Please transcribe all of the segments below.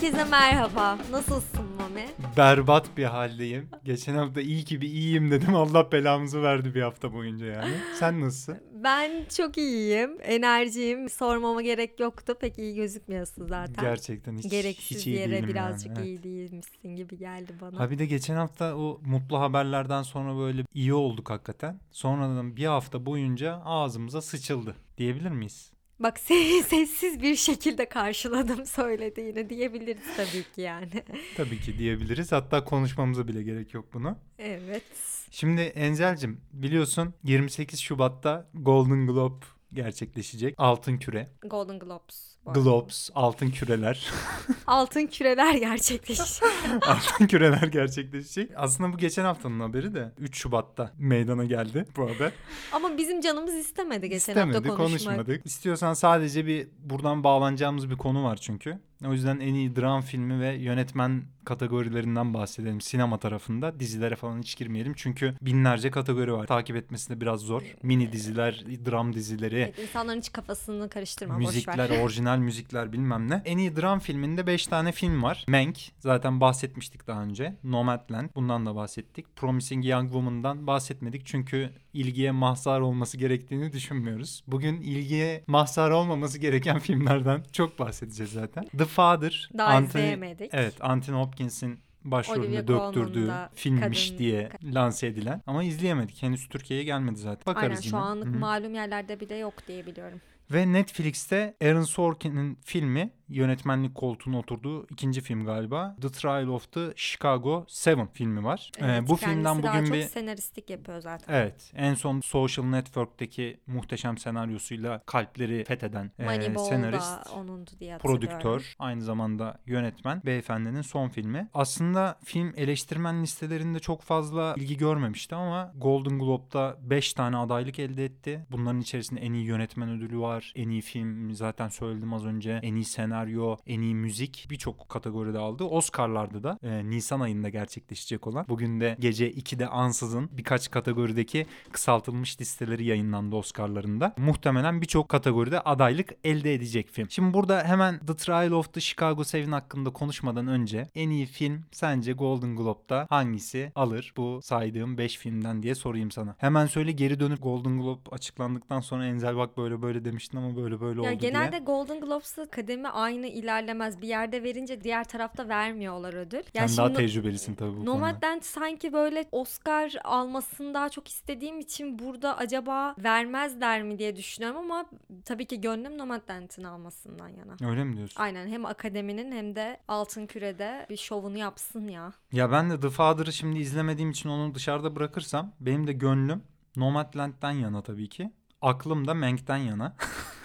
Herkese merhaba. Nasılsın Mami? Berbat bir haldeyim. Geçen hafta iyi ki bir iyiyim dedim. Allah belamızı verdi bir hafta boyunca yani. Sen nasılsın? Ben çok iyiyim. Enerjiyim. Sormama gerek yoktu. Pek iyi gözükmüyorsun zaten. Gerçekten hiç, Gereksiz hiç iyi yere değilim birazcık yani. Evet. iyi değilmişsin gibi geldi bana. Ha bir de geçen hafta o mutlu haberlerden sonra böyle iyi olduk hakikaten. Sonradan bir hafta boyunca ağzımıza sıçıldı diyebilir miyiz? Bak sessiz bir şekilde karşıladım söylediğini diyebiliriz tabii ki yani. Tabii ki diyebiliriz. Hatta konuşmamıza bile gerek yok bunu. evet. Şimdi Enzel'cim biliyorsun 28 Şubat'ta Golden Globe gerçekleşecek. Altın küre. Golden Globes. Globes, altın küreler. Altın küreler gerçekleşti. altın küreler gerçekleşecek. Aslında bu geçen haftanın haberi de 3 Şubat'ta meydana geldi bu haber. Ama bizim canımız istemedi geçen İstemedi, hafta konuşmak. konuşmadık. İstiyorsan sadece bir buradan bağlanacağımız bir konu var çünkü. O yüzden en iyi dram filmi ve yönetmen kategorilerinden bahsedelim sinema tarafında. Dizilere falan hiç girmeyelim çünkü binlerce kategori var. Takip etmesi de biraz zor. Mini diziler, dram dizileri, Evet, insanların hiç kafasını karıştırma müzikler, orijinal müzikler bilmem ne. En iyi dram filminde 5 tane film var. Mank zaten bahsetmiştik daha önce. Nomadland bundan da bahsettik. Promising Young Woman'dan bahsetmedik çünkü ilgiye mahzar olması gerektiğini düşünmüyoruz. Bugün ilgiye mahzar olmaması gereken filmlerden çok bahsedeceğiz zaten. The Father. Daha Anthony- izleyemedik. Evet Anthony Hopkins'in başrolünde döktürdüğü filmmiş kadın- diye lanse edilen ama izleyemedik. Henüz Türkiye'ye gelmedi zaten. Bakarız Aynen yine. şu anlık Hı hı. malum yerlerde bile yok diye biliyorum. Ve Netflix'te Aaron Sorkin'in filmi yönetmenlik koltuğuna oturduğu ikinci film galiba. The Trial of the Chicago 7 filmi var. Ee, Evet, bu kendisi filmden daha bugün çok bir senaristlik yapıyor zaten. Evet. En son Social Network'teki muhteşem senaryosuyla kalpleri fetheden e, senarist, onundu diye prodüktör, aynı zamanda yönetmen beyefendinin son filmi. Aslında film eleştirmen listelerinde çok fazla ilgi görmemişti ama Golden Globe'da 5 tane adaylık elde etti. Bunların içerisinde en iyi yönetmen ödülü var. En iyi film zaten söyledim az önce. En iyi senaryo, en iyi müzik birçok kategoride aldı. Oscar'larda da e, Nisan ayında gerçekleşecek olan. Bugün de gece 2'de ansızın birkaç kategorideki kısaltılmış listeleri yayınlandı Oscar'larında. Muhtemelen birçok kategoride adaylık elde edecek film. Şimdi burada hemen The Trial of the Chicago 7 hakkında konuşmadan önce en iyi film sence Golden Globe'da hangisi alır bu saydığım 5 filmden diye sorayım sana. Hemen söyle geri dönüp Golden Globe açıklandıktan sonra Enzel bak böyle böyle demiştin ama böyle böyle Ya oldu genelde diye. Golden Globes'ı kademi aynı ilerlemez. Bir yerde verince diğer tarafta vermiyorlar ödül. Sen ya daha şimdi tecrübelisin tabii bu konuda. Nomadland sanki böyle Oscar almasını daha çok istediğim için burada acaba vermezler mi diye düşünüyorum ama tabii ki gönlüm Nomadland'ın almasından yana. Öyle mi diyorsun? Aynen hem akademinin hem de Altın Küre'de bir şovunu yapsın ya. Ya ben de The Father'ı şimdi izlemediğim için onu dışarıda bırakırsam benim de gönlüm Nomadland'den yana tabii ki. Aklım da Mank'ten yana.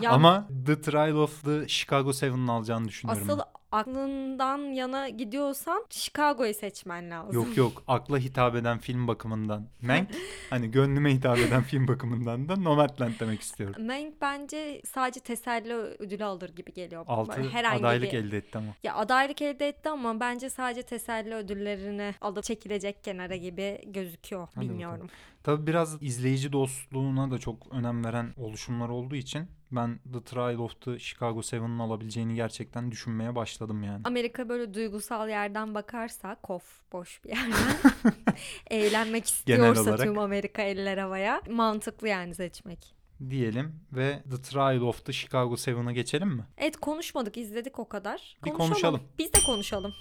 Ya Ama The Trial of the Chicago 7'ın alacağını düşünüyorum. asıl aklından yana gidiyorsan Chicago'yu seçmen lazım. Yok yok akla hitap eden film bakımından. Mank hani gönlüme hitap eden film bakımından da Nomadland demek istiyorum. Mank bence sadece teselli ödülü alır gibi geliyor. Altı Böyle herhangi adaylık bir... elde etti ama. Ya adaylık elde etti ama bence sadece teselli ödüllerini alıp çekilecek kenara gibi gözüküyor. Hadi Bilmiyorum. Tabii biraz izleyici dostluğuna da çok önem veren oluşumlar olduğu için ben The Trial of the Chicago 7'ın alabileceğini gerçekten düşünmeye başladım yani. Amerika böyle duygusal yerden bakarsa kof boş bir yerden eğlenmek istiyorsa olarak. tüm Amerika eller havaya mantıklı yani seçmek. diyelim ve The Trial of the Chicago 7'a geçelim mi? Evet konuşmadık izledik o kadar. Bir konuşalım. Biz de konuşalım.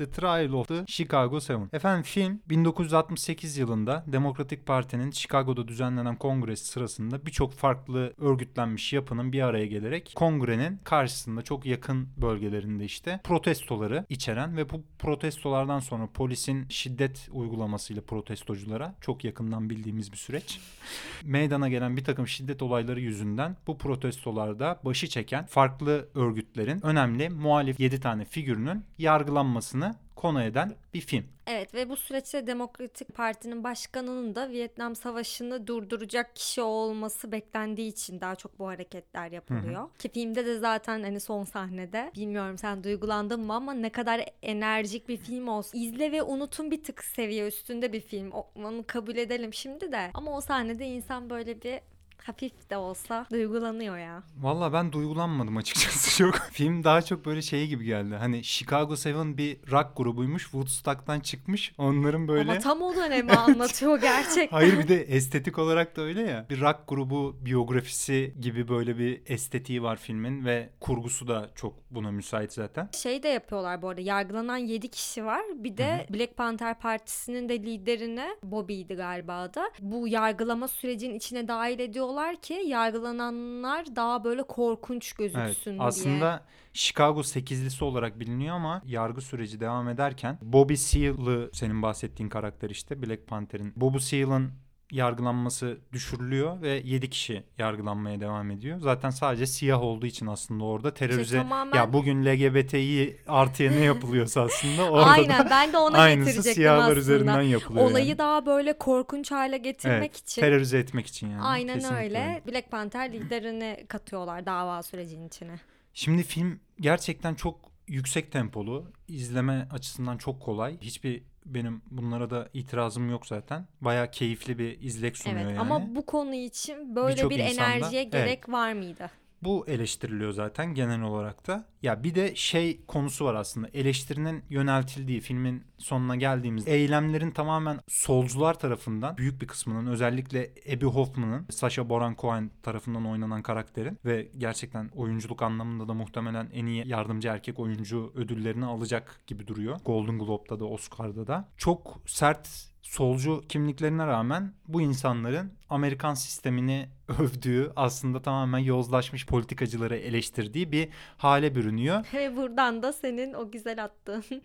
The Trial of the Chicago 7. Efendim film 1968 yılında Demokratik Parti'nin Chicago'da düzenlenen kongresi sırasında birçok farklı örgütlenmiş yapının bir araya gelerek kongrenin karşısında çok yakın bölgelerinde işte protestoları içeren ve bu protestolardan sonra polisin şiddet uygulamasıyla protestoculara çok yakından bildiğimiz bir süreç. Meydana gelen bir takım şiddet olayları yüzünden bu protestolarda başı çeken farklı örgütlerin önemli muhalif 7 tane figürünün yargılanmasını konu eden bir film. Evet ve bu süreçte Demokratik Parti'nin başkanının da Vietnam Savaşı'nı durduracak kişi olması beklendiği için daha çok bu hareketler yapılıyor. Ki filmde de zaten hani son sahnede bilmiyorum sen duygulandın mı ama ne kadar enerjik bir film olsun. İzle ve unutun bir tık seviye üstünde bir film. Onu kabul edelim şimdi de. Ama o sahnede insan böyle bir hafif de olsa duygulanıyor ya. Valla ben duygulanmadım açıkçası çok. Film daha çok böyle şey gibi geldi. Hani Chicago Seven bir rock grubuymuş. Woodstock'tan çıkmış. Onların böyle... Ama tam o dönemi anlatıyor gerçekten. Hayır bir de estetik olarak da öyle ya. Bir rock grubu biyografisi gibi böyle bir estetiği var filmin ve kurgusu da çok buna müsait zaten. Şey de yapıyorlar bu arada. Yargılanan 7 kişi var. Bir de Black Panther Partisi'nin de liderini Bobby'ydi galiba da. Bu yargılama sürecinin içine dahil ediyorlar ki yargılananlar daha böyle korkunç gözüksün Evet. diye. Aslında Chicago 8'lisi olarak biliniyor ama yargı süreci devam ederken Bobby Seale'ı senin bahsettiğin karakter işte Black Panther'in. Bobby Seale'ın yargılanması düşürülüyor ve 7 kişi yargılanmaya devam ediyor. Zaten sadece siyah olduğu için aslında orada terörize tamamen- ya bugün LGBTİ artıya ne yapılıyorsa aslında orada Aynen da ben de ona aynısı getirecektim siyahlar aslında. üzerinden yapılıyor. Olayı yani. daha böyle korkunç hale getirmek Evet, için. terörize etmek için yani. Aynen Kesinlikle öyle. Black Panther liderini katıyorlar dava sürecinin içine. Şimdi film gerçekten çok yüksek tempolu. izleme açısından çok kolay. Hiçbir benim bunlara da itirazım yok zaten. Bayağı keyifli bir izlek sunuyor Evet yani. ama bu konu için böyle Birçok bir insanda- enerjiye evet. gerek var mıydı? Bu eleştiriliyor zaten genel olarak da. Ya bir de şey konusu var aslında. Eleştirinin yöneltildiği filmin sonuna geldiğimizde eylemlerin tamamen solcular tarafından büyük bir kısmının özellikle Abby Hoffman'ın Sacha Baron Cohen tarafından oynanan karakterin ve gerçekten oyunculuk anlamında da muhtemelen en iyi yardımcı erkek oyuncu ödüllerini alacak gibi duruyor. Golden Globe'da da Oscar'da da. Çok sert solcu kimliklerine rağmen bu insanların Amerikan sistemini övdüğü aslında tamamen yozlaşmış politikacıları eleştirdiği bir hale bürünüyor. Ve buradan da senin o güzel attığın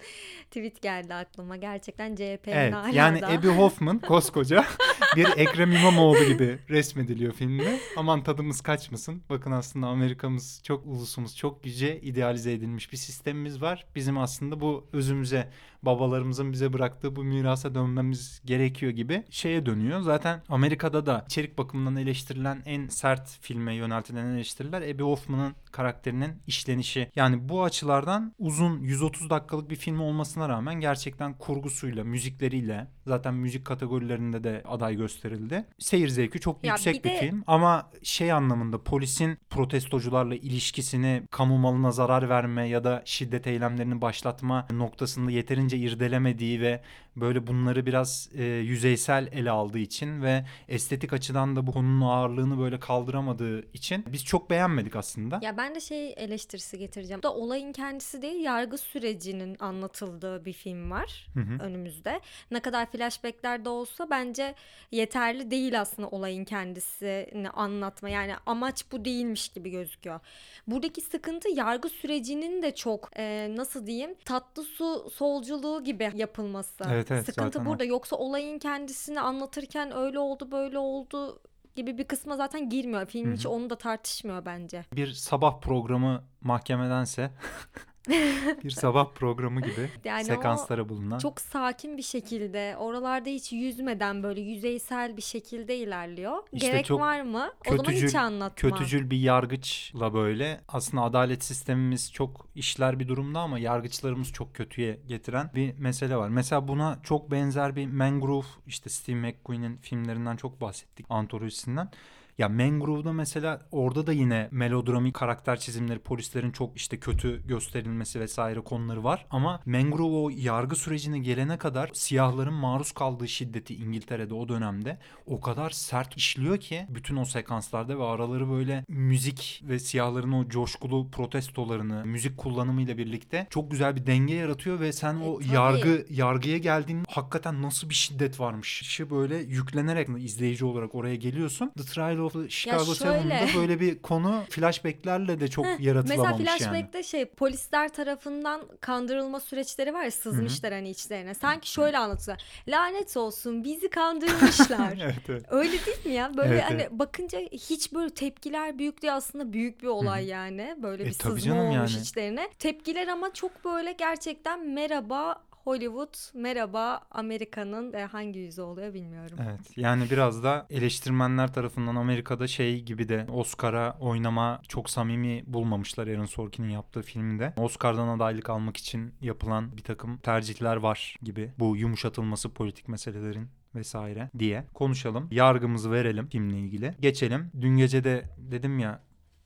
tweet geldi aklıma. Gerçekten CHP'nin Evet hala yani da. Abby Hoffman koskoca bir Ekrem İmamoğlu gibi resmediliyor filmde. Aman tadımız kaçmasın. Bakın aslında Amerika'mız çok ulusumuz çok yüce idealize edilmiş bir sistemimiz var. Bizim aslında bu özümüze babalarımızın bize bıraktığı bu mirasa dönmemiz gerekiyor gibi şeye dönüyor. Zaten Amerika'da da içerik bakımından eleştirilen en sert filme yöneltilen eleştiriler Abby Hoffman'ın karakterinin işlenişi. Yani bu açılardan uzun 130 dakikalık bir film olmasına rağmen gerçekten kurgusuyla, müzikleriyle zaten müzik kategorilerinde de aday gösterildi. Seyir zevki çok Ya yüksek bir bir, de- film ama şey anlamında polisin protestocularla ilişkisini kamu malına zarar verme ya da şiddet eylemlerini başlatma noktasında yeterince irdelemediği ve böyle bunları biraz e, yüzeysel ele aldığı için ve estetik açıdan da bu konunun ağırlığını böyle kaldıramadığı için biz çok beğenmedik aslında. Ya ben de şey eleştirisi getireceğim. Da olayın kendisi değil, yargı sürecinin anlatıldığı bir film var Hı hı. önümüzde. Ne kadar flashbackler de olsa bence yeterli değil aslında olayın kendisini anlatma. Yani amaç bu değilmiş gibi gözüküyor. Buradaki sıkıntı yargı sürecinin de çok e, nasıl diyeyim tatlı su solculuğu gibi yapılması. Evet, evet, sıkıntı zaten o. burada. Yoksa olayın kendisini anlatırken öyle oldu böyle oldu gibi bir kısma zaten girmiyor. Film Hı hiç onu da tartışmıyor bence. Bir sabah programı mahkemedense bir sabah programı gibi Yani sekanslara bulunan. Çok sakin bir şekilde oralarda hiç yüzmeden böyle yüzeysel bir şekilde ilerliyor. İşte Gerek var mı? o zaman hiç kötücül- anlatma. kötücül bir yargıçla böyle aslında adalet sistemimiz çok işler bir durumda ama yargıçlarımız çok kötüye getiren bir mesele var. Mesela buna çok benzer bir Mangrove işte Steve McQueen'in filmlerinden çok bahsettik antolojisinden. Ya Mangrove'da mesela orada da yine melodramik karakter çizimleri, polislerin çok işte kötü gösterilmesi vesaire konuları var. Ama Mangrove o yargı sürecine gelene kadar siyahların maruz kaldığı şiddeti İngiltere'de o dönemde o kadar sert işliyor ki bütün o sekanslarda ve araları böyle müzik ve siyahların o coşkulu protestolarını müzik kullanımıyla birlikte çok güzel bir denge yaratıyor ve sen o tabii. yargı yargıya geldiğin hakikaten nasıl bir şiddet varmış. İşi böyle yüklenerek izleyici olarak oraya geliyorsun. The Trial of Chicago. Seven'da böyle bir konu flashbacklerle de çok Mesela yaratılamamış yani. flashback'te şey polisler tarafından kandırılma süreçleri var ya sızmışlar hani içlerine. Sanki şöyle anlatıyorlar. Lanet olsun bizi kandırmışlar. evet evet. Öyle değil mi ya? Böyle Evet, hani evet. bakınca hiç böyle tepkiler büyük değil aslında büyük bir olay yani. Böyle E, bir sızma olmuş yani. içlerine. Tepkiler ama çok böyle gerçekten merhaba Hollywood, merhaba Amerika'nın e, hangi yüzü oluyor bilmiyorum. Evet yani biraz da eleştirmenler tarafından Amerika'da şey gibi de Oscar'a oynama çok samimi bulmamışlar Aaron Sorkin'in yaptığı filmde. Oscar'dan adaylık almak için yapılan bir takım tercihler var gibi. Bu yumuşatılması politik meselelerin vesaire diye konuşalım. Yargımızı verelim filmle ilgili. Geçelim. Dün gece de dedim ya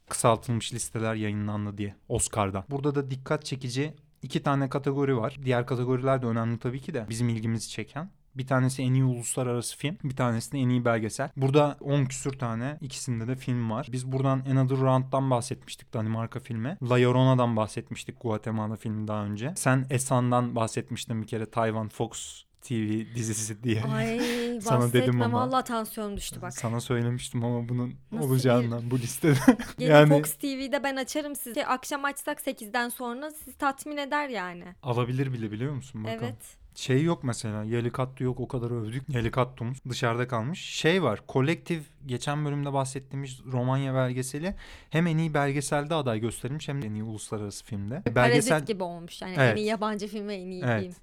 kısaltılmış listeler yayınlandı diye Oscar'dan. Burada da dikkat çekici iki tane kategori var. Diğer kategoriler de önemli tabii ki de bizim ilgimizi çeken. Bir tanesi en iyi uluslararası film, bir tanesi de en iyi belgesel. Burada 10 küsür tane ikisinde de film var. Biz buradan Another Round'dan bahsetmiştik Danimarka filmi. La Llorona'dan bahsetmiştik Guatemala filmi daha önce. Sen Esan'dan bahsetmiştin bir kere Taiwan Fox TV dizisi diye. Ay Sana dedim ama. valla tansiyonum düştü bak. Sana söylemiştim ama bunun Nasıl olacağından bu listede. Yani Fox TV'de ben açarım sizi. Akşam açsak 8'den sonra sizi tatmin eder yani. alabilir bile biliyor musun? Bakalım. Evet. Şey yok mesela. Yalikattu yok o kadar övdük. Yalikattu'muz dışarıda kalmış. Şey var. Kolektif geçen bölümde bahsettiğimiz Romanya belgeseli hem en iyi belgeselde aday gösterilmiş hem de en iyi uluslararası filmde. Belgesel Parazit gibi olmuş yani Evet. en iyi yabancı film ve en iyi Evet. film.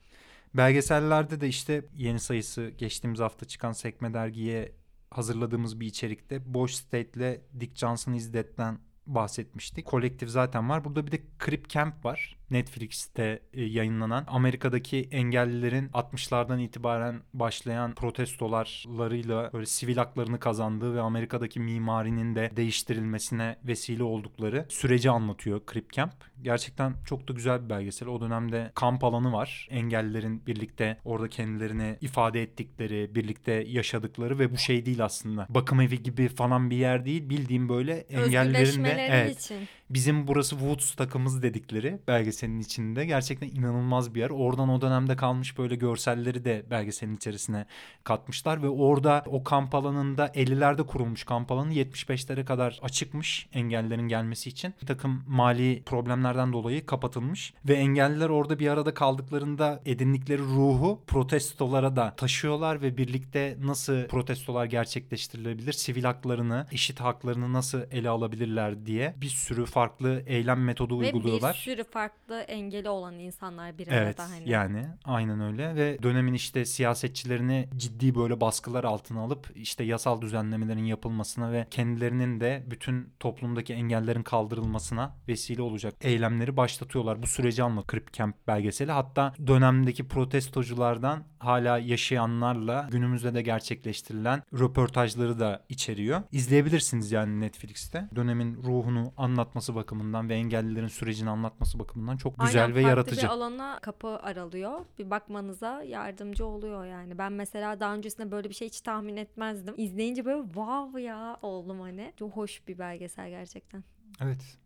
Belgesellerde de işte yeni sayısı geçtiğimiz hafta çıkan Sekme dergiye hazırladığımız bir içerikte Boş State'le Dick Johnson is Dead'den bahsetmiştik. Kolektif zaten var. Burada bir de Crip Camp var. Netflix'te e, yayınlanan Amerika'daki engellilerin 60'lardan itibaren başlayan protestolarlarıyla böyle sivil haklarını kazandığı ve Amerika'daki mimarinin de değiştirilmesine vesile oldukları süreci anlatıyor Crip Camp. Gerçekten çok da güzel bir belgesel. O dönemde kamp alanı var. Engellilerin birlikte orada kendilerini ifade ettikleri, birlikte yaşadıkları ve bu şey değil aslında. Bakım evi gibi falan bir yer değil. Bildiğim böyle engellilerin de evet, için. Bizim burası Woodstock'ımız dedikleri belgeselin içinde gerçekten inanılmaz bir yer. Oradan o dönemde kalmış böyle görselleri de belgeselin içerisine katmışlar ve orada o kamp alanında 50'lerde kurulmuş kamp alanı 75'lere kadar açıkmış engellilerin gelmesi için. Bir takım mali problemlerden dolayı kapatılmış ve engelliler orada bir arada kaldıklarında edindikleri ruhu protestolara da taşıyorlar ve birlikte nasıl protestolar gerçekleştirilebilir, sivil haklarını, eşit haklarını nasıl ele alabilirler diye bir sürü farklı eylem metodu Ve uyguluyorlar. bir sürü farklı engeli olan insanlar bir Evet arada hani. yani aynen öyle ve dönemin işte siyasetçilerini ciddi böyle baskılar altına alıp işte yasal düzenlemelerin yapılmasına ve kendilerinin de bütün toplumdaki engellerin kaldırılmasına vesile olacak eylemleri başlatıyorlar. Bu süreci anlatıyor Crip Camp belgeseli. Hatta dönemdeki protestoculardan hala yaşayanlarla günümüzde de gerçekleştirilen röportajları da içeriyor. İzleyebilirsiniz yani Netflix'te. Dönemin ruhunu anlatması bakımından ve engellilerin sürecini anlatması bakımından çok güzel Aynen, ve farklı yaratıcı. bir alana kapı aralıyor. Bir bakmanıza yardımcı oluyor yani. Ben mesela daha öncesinde böyle bir şey hiç tahmin etmezdim. İzleyince böyle wow ya oldum hani. Çok hoş bir belgesel gerçekten. Evet.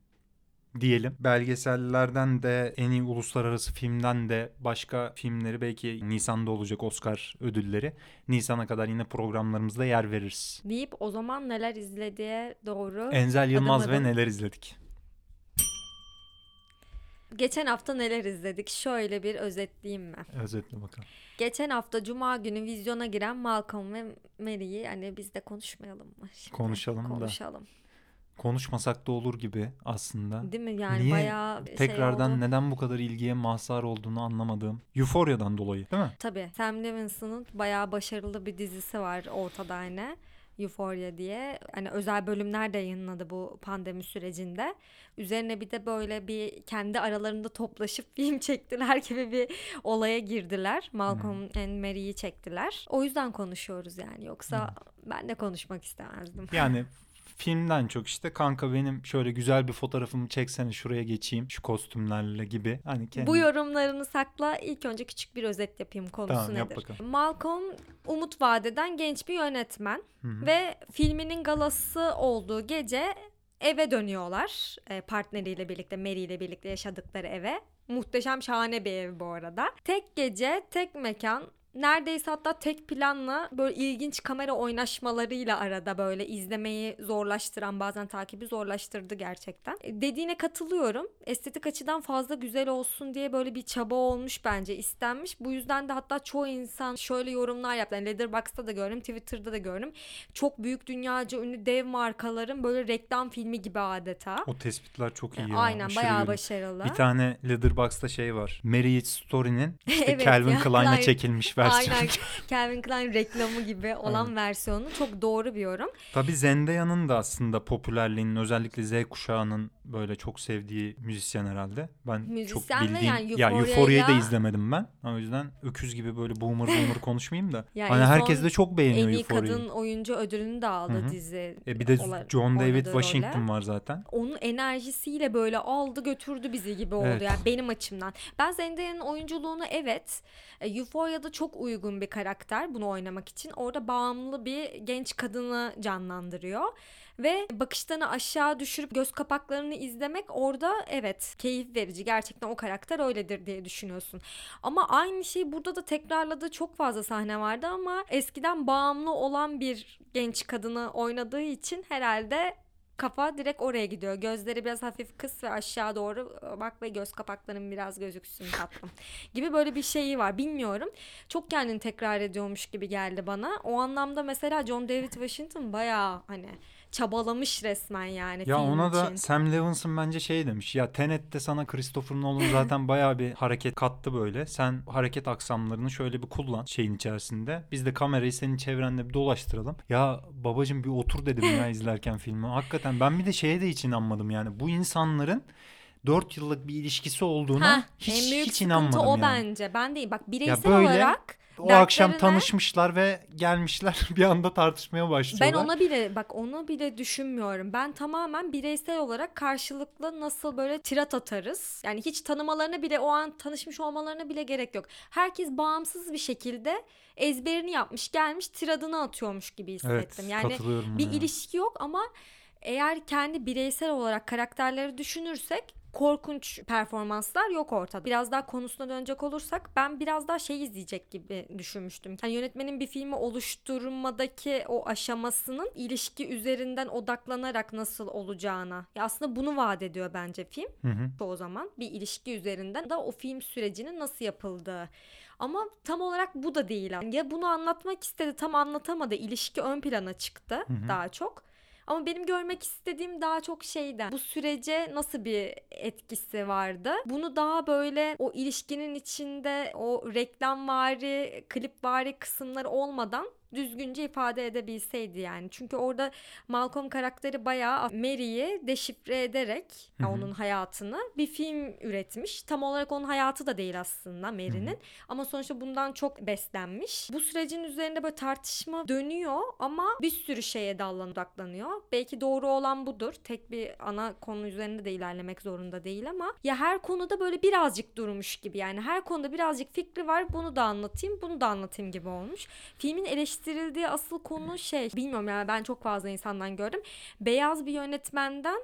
Diyelim. Belgesellerden de en iyi uluslararası filmden de başka filmleri belki Nisan'da olacak Oscar ödülleri. Nisan'a kadar yine programlarımızda yer veririz. Deyip o zaman neler izlediğe doğru. Enzel Yılmaz adım ve adım. neler izledik? Geçen hafta neler izledik? Şöyle bir özetleyeyim mi? Özetle bakalım. Geçen hafta Cuma günü vizyona giren Malcolm ve Mary'i hani biz de konuşmayalım mı? Şimdi? Konuşalım da. Konuşalım. Konuşmasak da olur gibi aslında. Değil mi? Yani Niye bayağı şey Tekrardan oldu. neden bu kadar ilgiye mazhar olduğunu anlamadığım. Euphoria'dan dolayı değil mi? Tabii Sam Levinson'ın bayağı başarılı bir dizisi var ortada hani. Euphoria diye hani özel bölümler de yayınladı bu pandemi sürecinde. Üzerine bir de böyle bir kendi aralarında toplaşıp film çektiler gibi bir olaya girdiler. Malcolm and Mary'i çektiler. O yüzden konuşuyoruz yani. Yoksa ben de konuşmak istemezdim. Yani filmden çok işte kanka benim şöyle güzel bir fotoğrafımı çeksene şuraya geçeyim şu kostümlerle gibi. Hani kendi... Bu yorumlarını sakla. İlk önce küçük bir özet yapayım konusu Tamam, yap nedir? bakalım. Malcolm umut vadeden genç bir yönetmen Hı hı. ve filminin galası olduğu gece eve dönüyorlar. E, partneriyle birlikte, Mary ile birlikte yaşadıkları eve. Muhteşem şahane bir ev bu arada. Tek gece, tek mekan neredeyse hatta tek planla böyle ilginç kamera oynaşmalarıyla arada böyle izlemeyi zorlaştıran bazen takibi zorlaştırdı gerçekten. E, Dediğine katılıyorum. Estetik açıdan fazla güzel olsun diye böyle bir çaba olmuş bence istenmiş. Bu yüzden de hatta çoğu insan şöyle yorumlar yaptı. Yani Letterboxd'da da gördüm, Twitter'da da gördüm. Çok büyük dünyaca ünlü dev markaların böyle reklam filmi gibi adeta. O tespitler çok iyi ya. Aynen aşırı bayağı başarılı. Bir tane Letterboxd'da şey var. Marriage Story'nin işte Evet Calvin ya, Klein'a Klein. çekilmiş versiyonu. Aynen Calvin Klein reklamı gibi olan Evet. versiyonu çok doğru bir yorum. Tabii Zendaya'nın da aslında popülerliğinin özellikle Z kuşağının böyle çok sevdiği müzisyen herhalde. Ben çok Müzisyen ve bildiğim yani ya Euphoria'yla- Euphoria'yı da izlemedim ben. O yüzden öküz gibi böyle boomer boomer konuşmayayım da. Yani hani herkes de çok beğeniyor En iyi Euphoria'yı. kadın oyuncu ödülünü de aldı Hı hı. dizi. E bir de ola- John David. Washington var zaten. onun enerjisiyle böyle aldı götürdü bizi gibi oldu Evet. yani benim açımdan. Ben Zendaya'nın oyunculuğunu evet e, Euphoria'da çok uygun bir karakter bunu oynamak için. Orada bağımlı bir genç kadını canlandırıyor. Ve bakışlarını aşağı düşürüp göz kapaklarını izlemek orada evet keyif verici. Gerçekten o karakter öyledir diye düşünüyorsun. Ama aynı şeyi burada da tekrarladığı çok fazla sahne vardı ama eskiden bağımlı olan bir genç kadını oynadığı için herhalde kafa direkt oraya gidiyor. Gözleri biraz hafif kıs ve aşağı doğru bak ve göz kapakların biraz gözüksün tatlım. gibi böyle bir şeyi var. Bilmiyorum. Çok kendini tekrar ediyormuş gibi geldi bana. O anlamda mesela John David Washington bayağı hani çabalamış resmen yani Ya film ona da için. Sam Levinson bence şey demiş. Ya Tenet'te sana Christopher Nolan zaten bayağı bir hareket kattı böyle. Sen hareket aksamlarını şöyle bir kullan şeyin içerisinde. Biz de kamerayı senin çevrende bir dolaştıralım. Ya babacım bir otur dedim ya izlerken filmi. Hakikaten ben bir de şeye de hiç inanmadım yani. Bu insanların 4 yıllık bir ilişkisi olduğuna Heh, hiç en büyük hiç inanmadım o yani. bence. Ben değil. Bak bireysel böyle olarak O akşam dertlerine- tanışmışlar ve gelmişler bir anda tartışmaya Ben başlıyorlar. ona bile bak onu bile düşünmüyorum. Ben tamamen bireysel olarak karşılıklı nasıl böyle tirat atarız. Yani hiç tanımalarına bile o an tanışmış olmalarına bile gerek yok. Herkes bağımsız bir şekilde ezberini yapmış gelmiş tiradını atıyormuş gibi Evet hissettim. yani katılıyorum bir buna ya. ilişki yok ama eğer kendi bireysel olarak karakterleri düşünürsek korkunç performanslar yok ortada. Biraz daha konusuna dönecek olursak ben biraz daha şey izleyecek gibi düşünmüştüm. Yani yönetmenin bir filmi oluşturmadaki o aşamasının ilişki üzerinden odaklanarak nasıl olacağına. Ya aslında bunu vaat ediyor bence film Hı hı. çoğu zaman. Bir ilişki üzerinden da o film sürecinin nasıl yapıldığı. Ama tam olarak bu da değil. Ya bunu anlatmak istedi tam anlatamadı. İlişki ön plana çıktı Hı hı. daha çok. Ama benim görmek istediğim daha çok şeyden. Bu sürece nasıl bir etkisi vardı? Bunu daha böyle o ilişkinin içinde o reklamvari, klipvari kısımları olmadan düzgünce ifade edebilseydi yani. Çünkü orada Malcolm karakteri bayağı Mary'i deşifre ederek Hı hı. onun hayatını bir film üretmiş. Tam olarak onun hayatı da değil aslında Mary'nin. Ama sonuçta bundan çok beslenmiş. Bu sürecin üzerinde böyle tartışma dönüyor ama bir sürü şeye dallan odaklanıyor. Belki doğru olan budur. Tek bir ana konu üzerinde de ilerlemek zorunda değil ama ya her konuda böyle birazcık durmuş gibi. Yani her konuda birazcık fikri var. Bunu da anlatayım, bunu da anlatayım gibi olmuş. Filmin eleştirildiği asıl konu şey bilmiyorum yani ben çok fazla insandan gördüm. Beyaz bir yönetmenden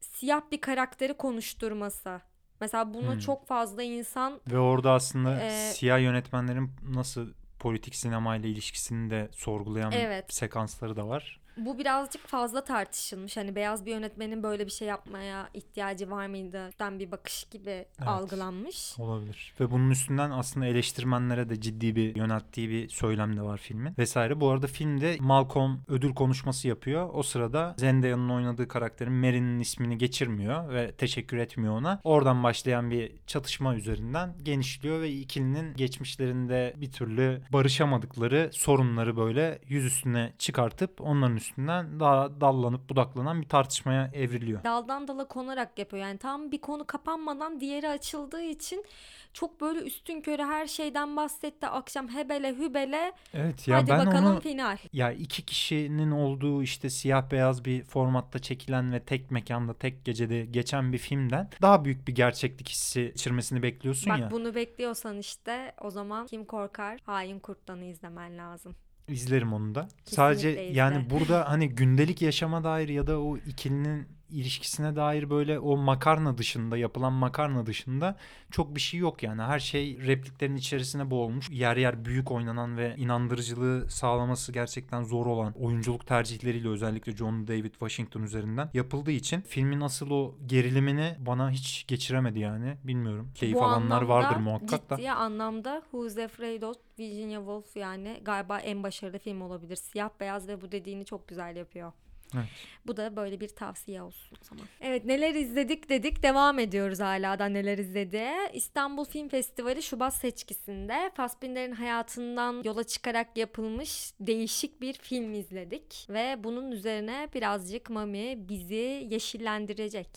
siyah bir karakteri konuşturması. Mesela bunu Hmm. çok fazla insan Ve orada aslında Ee, siyah yönetmenlerin nasıl politik sinemayla ilişkisini de sorgulayan Evet. sekansları da var. Bu birazcık fazla tartışılmış. Hani beyaz bir yönetmenin böyle bir şey yapmaya ihtiyacı var mıydı? Den bir bakış gibi algılanmış. Olabilir. Ve bunun üstünden aslında eleştirmenlere de ciddi bir yönelttiği bir söylem de var filmin. Vesaire. Bu arada filmde Malcolm ödül konuşması yapıyor. O sırada Zendaya'nın oynadığı karakterin Mary'nin ismini geçirmiyor ve teşekkür etmiyor ona. Oradan başlayan bir çatışma üzerinden genişliyor ve ikilinin geçmişlerinde bir türlü barışamadıkları sorunları böyle yüzüstüne çıkartıp onların üstünden daha dallanıp budaklanan bir tartışmaya evriliyor. Daldan dala konarak yapıyor. Yani tam bir konu kapanmadan diğeri açıldığı için çok böyle üstün körü her şeyden bahsetti. Akşam hebele hübele. Evet ya Hadi ben bakalım onu final. Ya iki kişinin olduğu işte siyah beyaz bir formatta çekilen ve tek mekanda tek gecede geçen bir filmden daha büyük bir gerçeklik hissi geçirmesini bekliyorsun Bak ya. bunu bekliyorsan işte o zaman Kim Korkar Hain Kurtlan'ı izlemen lazım. İzlerim onu da. Sadece izle. yani burada hani gündelik yaşama dair ya da o ikilinin ilişkisine dair böyle o makarna dışında yapılan makarna dışında çok bir şey yok yani. Her şey repliklerin içerisine boğulmuş. Yer yer büyük oynanan ve inandırıcılığı sağlaması gerçekten zor olan oyunculuk tercihleriyle özellikle John David Washington üzerinden yapıldığı için filmin asıl o gerilimini bana hiç geçiremedi yani. Bilmiyorum. Keyif Bu alanlar vardır muhakkak da. Ciddi anlamda Who's Afraid of Virginia Woolf yani galiba en başarılı film olabilir. Siyah beyaz ve bu dediğini çok güzel yapıyor. Evet. Bu da böyle bir tavsiye olsun o zaman. Evet neler izledik dedik devam ediyoruz hala da neler izledi. İstanbul Film Festivali Şubat seçkisinde Fassbinder'in hayatından yola çıkarak yapılmış değişik bir film izledik. Ve bunun üzerine birazcık Mami bizi yeşillendirecek.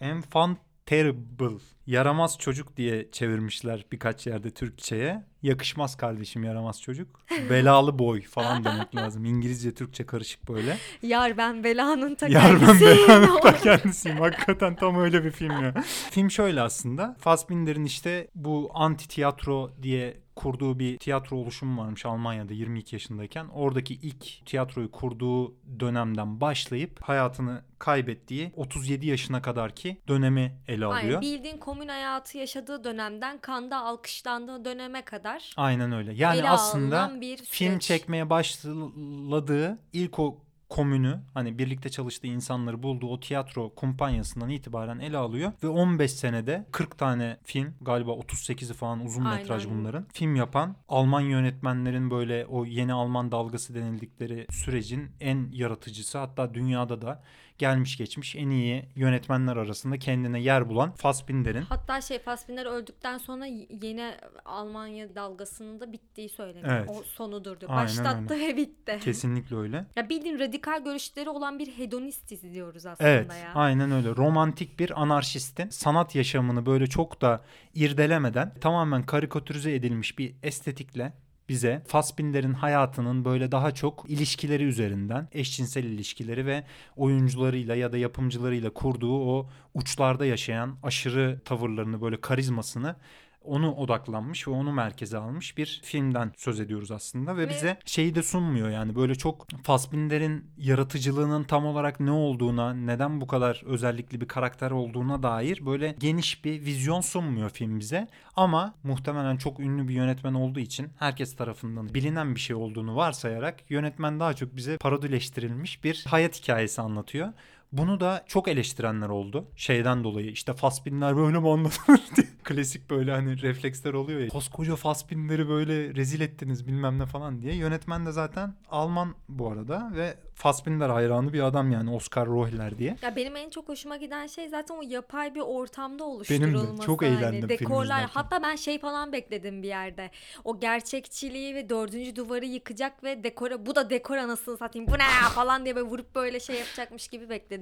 Enfant terrible. Yaramaz çocuk diye çevirmişler birkaç yerde Türkçe'ye. Yakışmaz kardeşim yaramaz çocuk. Belalı boy falan demek lazım. İngilizce Türkçe karışık böyle. Yar ben belanın ta Yar ben kendisiyim. belanın ta kendisiyim. Hakikaten tam öyle bir film ya. Film şöyle aslında. Fassbinder'in işte bu anti tiyatro diye kurduğu bir tiyatro oluşumu varmış Almanya'da 22 yaşındayken. Oradaki ilk tiyatroyu kurduğu dönemden başlayıp hayatını kaybettiği 37 yaşına kadarki dönemi ele alıyor. Aynen, bildiğin komün hayatı yaşadığı dönemden kanda alkışlandığı döneme kadar Aynen öyle. Yani ele aslında bir film çekmeye başladığı ilk o komünü hani birlikte çalıştığı insanları bulduğu o tiyatro kumpanyasından itibaren ele alıyor ve 15 senede 40 tane film galiba 38'i falan uzun metraj Aynen. bunların film yapan Alman yönetmenlerin böyle o yeni Alman dalgası denildikleri sürecin en yaratıcısı hatta dünyada da gelmiş geçmiş en iyi yönetmenler arasında kendine yer bulan Fassbinder'in Hatta şey Fassbinder öldükten sonra yeni Almanya dalgasının da bittiği söyleniyor. Evet. O sonudur diyor. Aynen Başlattı ve bitti. kesinlikle öyle. Ya bildiğin radikal görüşleri olan bir hedonist izliyoruz aslında Evet ya. aynen öyle romantik bir anarşistin sanat yaşamını böyle çok da irdelemeden tamamen karikatürize edilmiş bir estetikle bize Fassbinder'in hayatının böyle daha çok ilişkileri üzerinden eşcinsel ilişkileri ve oyuncularıyla ya da yapımcılarıyla kurduğu o uçlarda yaşayan aşırı tavırlarını böyle karizmasını onu odaklanmış ve onu merkeze almış bir filmden söz ediyoruz aslında ve, Ve- bize şeyi de sunmuyor yani böyle çok Fassbinder'in yaratıcılığının tam olarak ne olduğuna, neden bu kadar özellikli bir karakter olduğuna dair böyle geniş bir vizyon sunmuyor film bize. Ama muhtemelen çok ünlü bir yönetmen olduğu için herkes tarafından bilinen bir şey olduğunu varsayarak yönetmen daha çok bize parodileştirilmiş bir hayat hikayesi anlatıyor. Bunu da çok eleştirenler oldu. Şeyden dolayı işte Fassbinder böyle mi anlatılır diye. Klasik böyle hani refleksler oluyor ya. Koskoca Fassbinder'i böyle rezil ettiniz bilmem ne falan diye. Yönetmen de zaten Alman bu arada ve Fassbinder hayranı bir adam yani Oscar Rohler diye. Ya benim en çok hoşuma giden şey zaten o yapay bir ortamda Benim oluşturulması. de. Çok hani eğlendim Dekorlar. Hatta ben şey falan bekledim bir yerde. O gerçekçiliği ve dördüncü duvarı yıkacak ve dekora bu da dekor anasını satayım bu ne falan diye böyle vurup böyle şey yapacakmış gibi bekledim.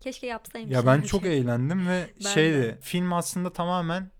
Keşke yapsaymış. Ya ben çok eğlendim ve Ben şeydi de. film aslında tamamen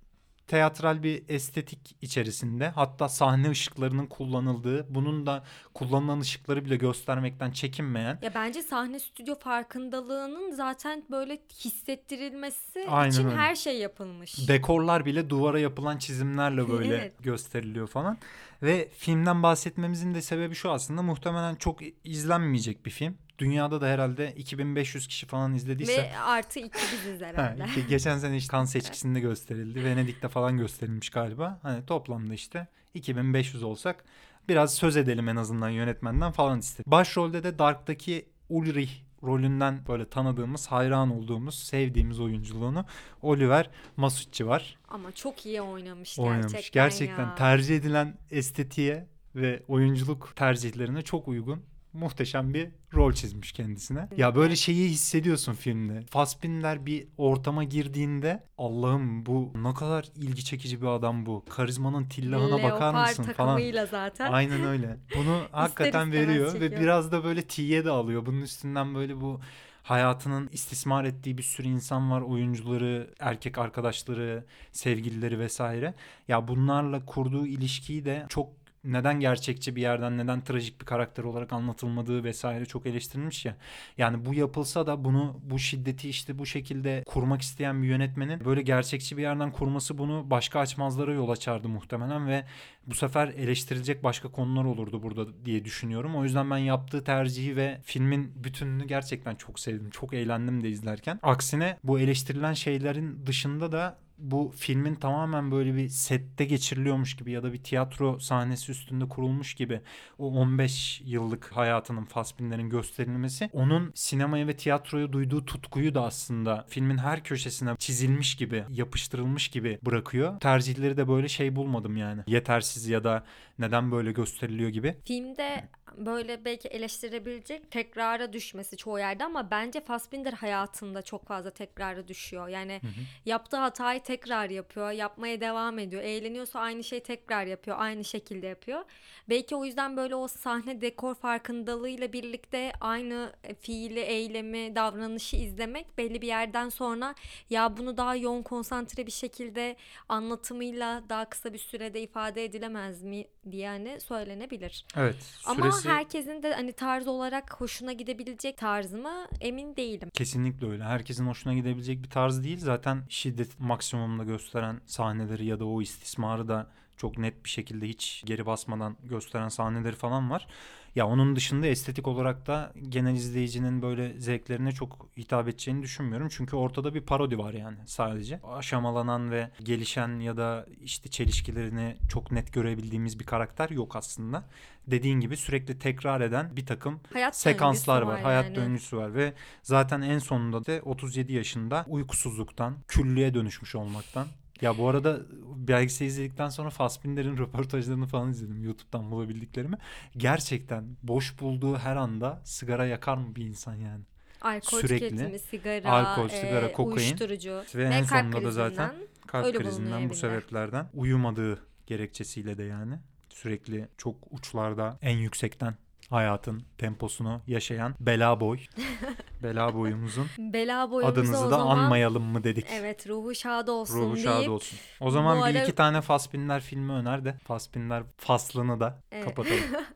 teatral bir estetik içerisinde hatta sahne ışıklarının kullanıldığı bunun da kullanılan ışıkları bile göstermekten çekinmeyen Ya bence sahne stüdyo farkındalığının zaten böyle hissettirilmesi Aynen için öyle. her şey yapılmış. dekorlar bile duvara yapılan çizimlerle böyle Evet. gösteriliyor falan. Ve filmden bahsetmemizin de sebebi şu aslında muhtemelen çok izlenmeyecek bir film. Dünyada da herhalde 2500 kişi falan izlediyse. Ve artı iki biziz Ha, herhalde. geçen sene işte kan seçkisinde gösterildi. Venedik'te falan gösterilmiş galiba. Hani toplamda işte 2500 olsak biraz söz edelim en azından yönetmenden falan istedim. Başrolde de Dark'taki Ulrich rolünden böyle tanıdığımız, hayran olduğumuz, sevdiğimiz oyunculuğunu Oliver Masucci var. Ama çok iyi oynamış, Oynamış. gerçekten, Gerçekten ya. tercih edilen estetiğe ve oyunculuk tercihlerine çok uygun muhteşem bir rol çizmiş kendisine. Ya böyle şeyi hissediyorsun filmde. Fassbinder bir ortama girdiğinde Allah'ım bu ne kadar ilgi çekici bir adam bu. Karizmanın tillahına bakar Leopar mısın falan. zaten. Aynen öyle. Bunu hakikaten veriyor ve çekiyor. biraz da böyle tiye de alıyor. Bunun üstünden böyle bu hayatının istismar ettiği bir sürü insan var. Oyuncuları, erkek arkadaşları, sevgilileri vesaire. Ya bunlarla kurduğu ilişkiyi de çok neden gerçekçi bir yerden neden trajik bir karakter olarak anlatılmadığı vesaire çok eleştirilmiş ya. Yani bu yapılsa da bunu bu şiddeti işte bu şekilde kurmak isteyen bir yönetmenin böyle gerçekçi bir yerden kurması bunu başka açmazlara yol açardı muhtemelen ve bu sefer eleştirilecek başka konular olurdu burada diye düşünüyorum. O yüzden ben yaptığı tercihi ve filmin bütününü gerçekten çok sevdim. Çok eğlendim de izlerken. Aksine bu eleştirilen şeylerin dışında da bu filmin tamamen böyle bir sette geçiriliyormuş gibi ya da bir tiyatro sahnesi üstünde kurulmuş gibi o 15 yıllık hayatının Fassbinder'in gösterilmesi onun sinemaya ve tiyatroya duyduğu tutkuyu da aslında filmin her köşesine çizilmiş gibi yapıştırılmış gibi bırakıyor. Tercihleri de böyle şey bulmadım yani. Yetersiz ya da neden böyle gösteriliyor gibi. Filmde böyle belki eleştirebilecek tekrara düşmesi çoğu yerde ama bence Fassbinder hayatında çok fazla tekrara düşüyor. Yani yaptığı hatayı tekrar yapıyor, yapmaya devam ediyor. Eğleniyorsa aynı şey tekrar yapıyor, aynı şekilde yapıyor. Belki o yüzden böyle o sahne dekor farkındalığıyla birlikte aynı fiili, eylemi, davranışı izlemek belli bir yerden sonra ya bunu daha yoğun konsantre bir şekilde anlatımıyla daha kısa bir sürede ifade edilemez mi diye hani söylenebilir. Evet. Ama herkesin de hani tarz olarak hoşuna gidebilecek tarz mı emin değilim. Kesinlikle öyle. Herkesin hoşuna gidebilecek bir tarz değil. Zaten şiddet maksimumda gösteren sahneleri ya da o istismarı da çok net bir şekilde hiç geri basmadan gösteren sahneleri falan var. Ya onun dışında estetik olarak da genel izleyicinin böyle zevklerine çok hitap edeceğini düşünmüyorum. Çünkü ortada bir parodi var yani sadece. Aşamalanan ve gelişen ya da işte çelişkilerini çok net görebildiğimiz bir karakter yok aslında. Dediğin gibi sürekli tekrar eden bir takım Hayat sekanslar var. var Hayat yani. döngüsü var ve zaten en sonunda da 37 yaşında uykusuzluktan, küllüğe dönüşmüş olmaktan ya bu arada belgesel izledikten sonra Fassbinder'in röportajlarını falan izledim YouTube'dan bulabildiklerimi. Gerçekten boş bulduğu her anda sigara yakar mı bir insan yani? Alkol Sürekli. tüketimi, sigara, Alkol, e, sigara, kokain. uyuşturucu Ve en kalp sonunda da zaten Kalp krizinden bu sebeplerden uyumadığı gerekçesiyle de yani sürekli çok uçlarda en yüksekten hayatın temposunu yaşayan Bela Boy. Bela Boy'umuzun Bela boyumuzu adınızı da zaman anmayalım mı dedik. evet ruhu şad olsun Ruhu deyip şad olsun. O zaman bir ara- iki tane Fassbinder filmi öner de Fassbinder faslını da Evet. kapatalım.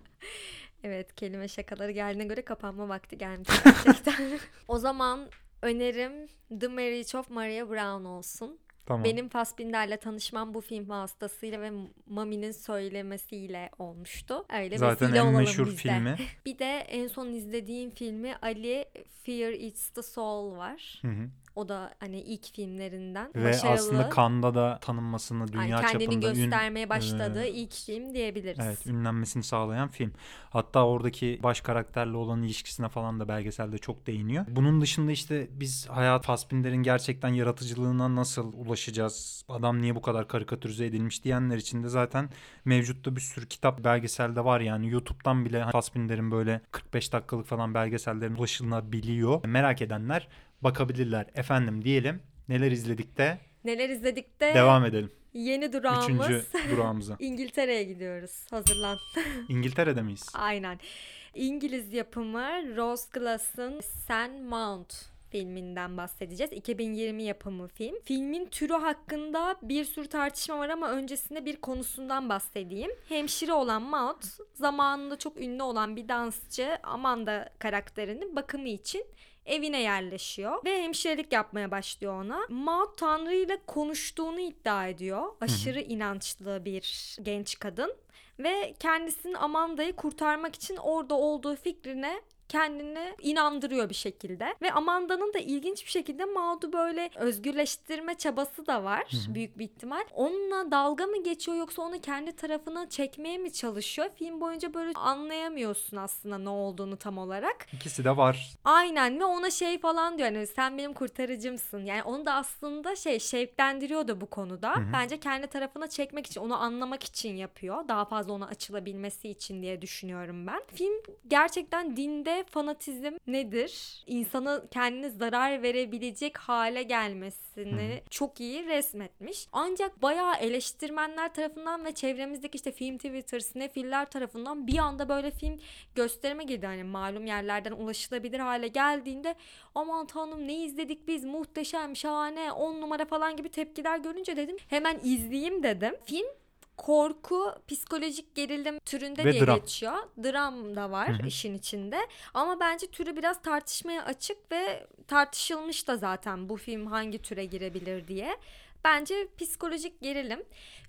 Evet kelime şakaları geldiğine göre kapanma vakti gelmiş gerçekten. o zaman önerim The Marriage of Maria Brown olsun. Tamam. Benim Fassbinder'le tanışmam bu film vasıtasıyla ve Mami'nin söylemesiyle olmuştu. Öyle Zaten vesile en olalım meşhur biz de. filmi. Bir de en son izlediğim filmi Ali Fear Eats the Soul var. Hı hı. O da hani ilk filmlerinden. Ve Başarılı. aslında Kanda da tanınmasını dünya Yani kendini çapında ün- göstermeye başladığı e, ilk film diyebiliriz. Evet, ünlenmesini sağlayan film. Hatta oradaki baş karakterle olan ilişkisine falan da belgeselde çok değiniyor. Bunun dışında işte biz Hayat Fassbinder'in gerçekten yaratıcılığına nasıl ulaşacağız? Adam niye bu kadar karikatürize edilmiş diyenler için de zaten mevcutta bir sürü kitap belgeselde var yani. YouTube'dan bile Fassbinder'in böyle 45 dakikalık falan belgesellerin ulaşılabiliyor. Merak edenler bakabilirler. Efendim diyelim neler izledik de Neler izledik de devam edelim. yeni durağımız Üçüncü durağımıza. İngiltere'ye gidiyoruz. Hazırlan. İngiltere'de miyiz? Aynen. İngiliz yapımı Rose Glass'ın San Mount filminden bahsedeceğiz. 2020 yapımı film. Filmin türü hakkında bir sürü tartışma var ama öncesinde bir konusundan bahsedeyim. Hemşire olan Maud zamanında çok ünlü olan bir dansçı Amanda karakterinin bakımı için evine yerleşiyor ve hemşirelik yapmaya başlıyor ona. Maud Tanrı ile konuştuğunu iddia ediyor. Aşırı inançlı bir genç kadın ve kendisinin Amanda'yı kurtarmak için orada olduğu fikrine kendini inandırıyor bir şekilde ve Amanda'nın da ilginç bir şekilde Maud'u böyle özgürleştirme çabası da var büyük bir ihtimal. Onunla dalga mı geçiyor yoksa onu kendi tarafına çekmeye mi çalışıyor? Film boyunca böyle anlayamıyorsun aslında ne olduğunu tam olarak. İkisi de var. Aynen ve ona şey falan diyor hani sen benim kurtarıcımsın. Yani onu da aslında şey şevklendiriyor da bu konuda. Bence kendi tarafına çekmek için onu anlamak için yapıyor. Daha fazla ona açılabilmesi için diye düşünüyorum ben. Film gerçekten dinde fanatizm nedir? İnsanı kendine zarar verebilecek hale gelmesini çok iyi resmetmiş. Ancak bayağı eleştirmenler tarafından ve çevremizdeki işte film Twitter, sinefiller tarafından bir anda böyle film gösterime girdi. Hani malum yerlerden ulaşılabilir hale geldiğinde aman tanrım ne izledik biz muhteşem, şahane, on numara falan gibi tepkiler görünce dedim hemen izleyeyim dedim. Film korku, psikolojik gerilim türünde Ve diye dram. geçiyor. Dram da var Hı hı. işin içinde. Ama bence türü biraz tartışmaya açık ve tartışılmış da zaten bu film hangi türe girebilir diye. Bence psikolojik gerilim.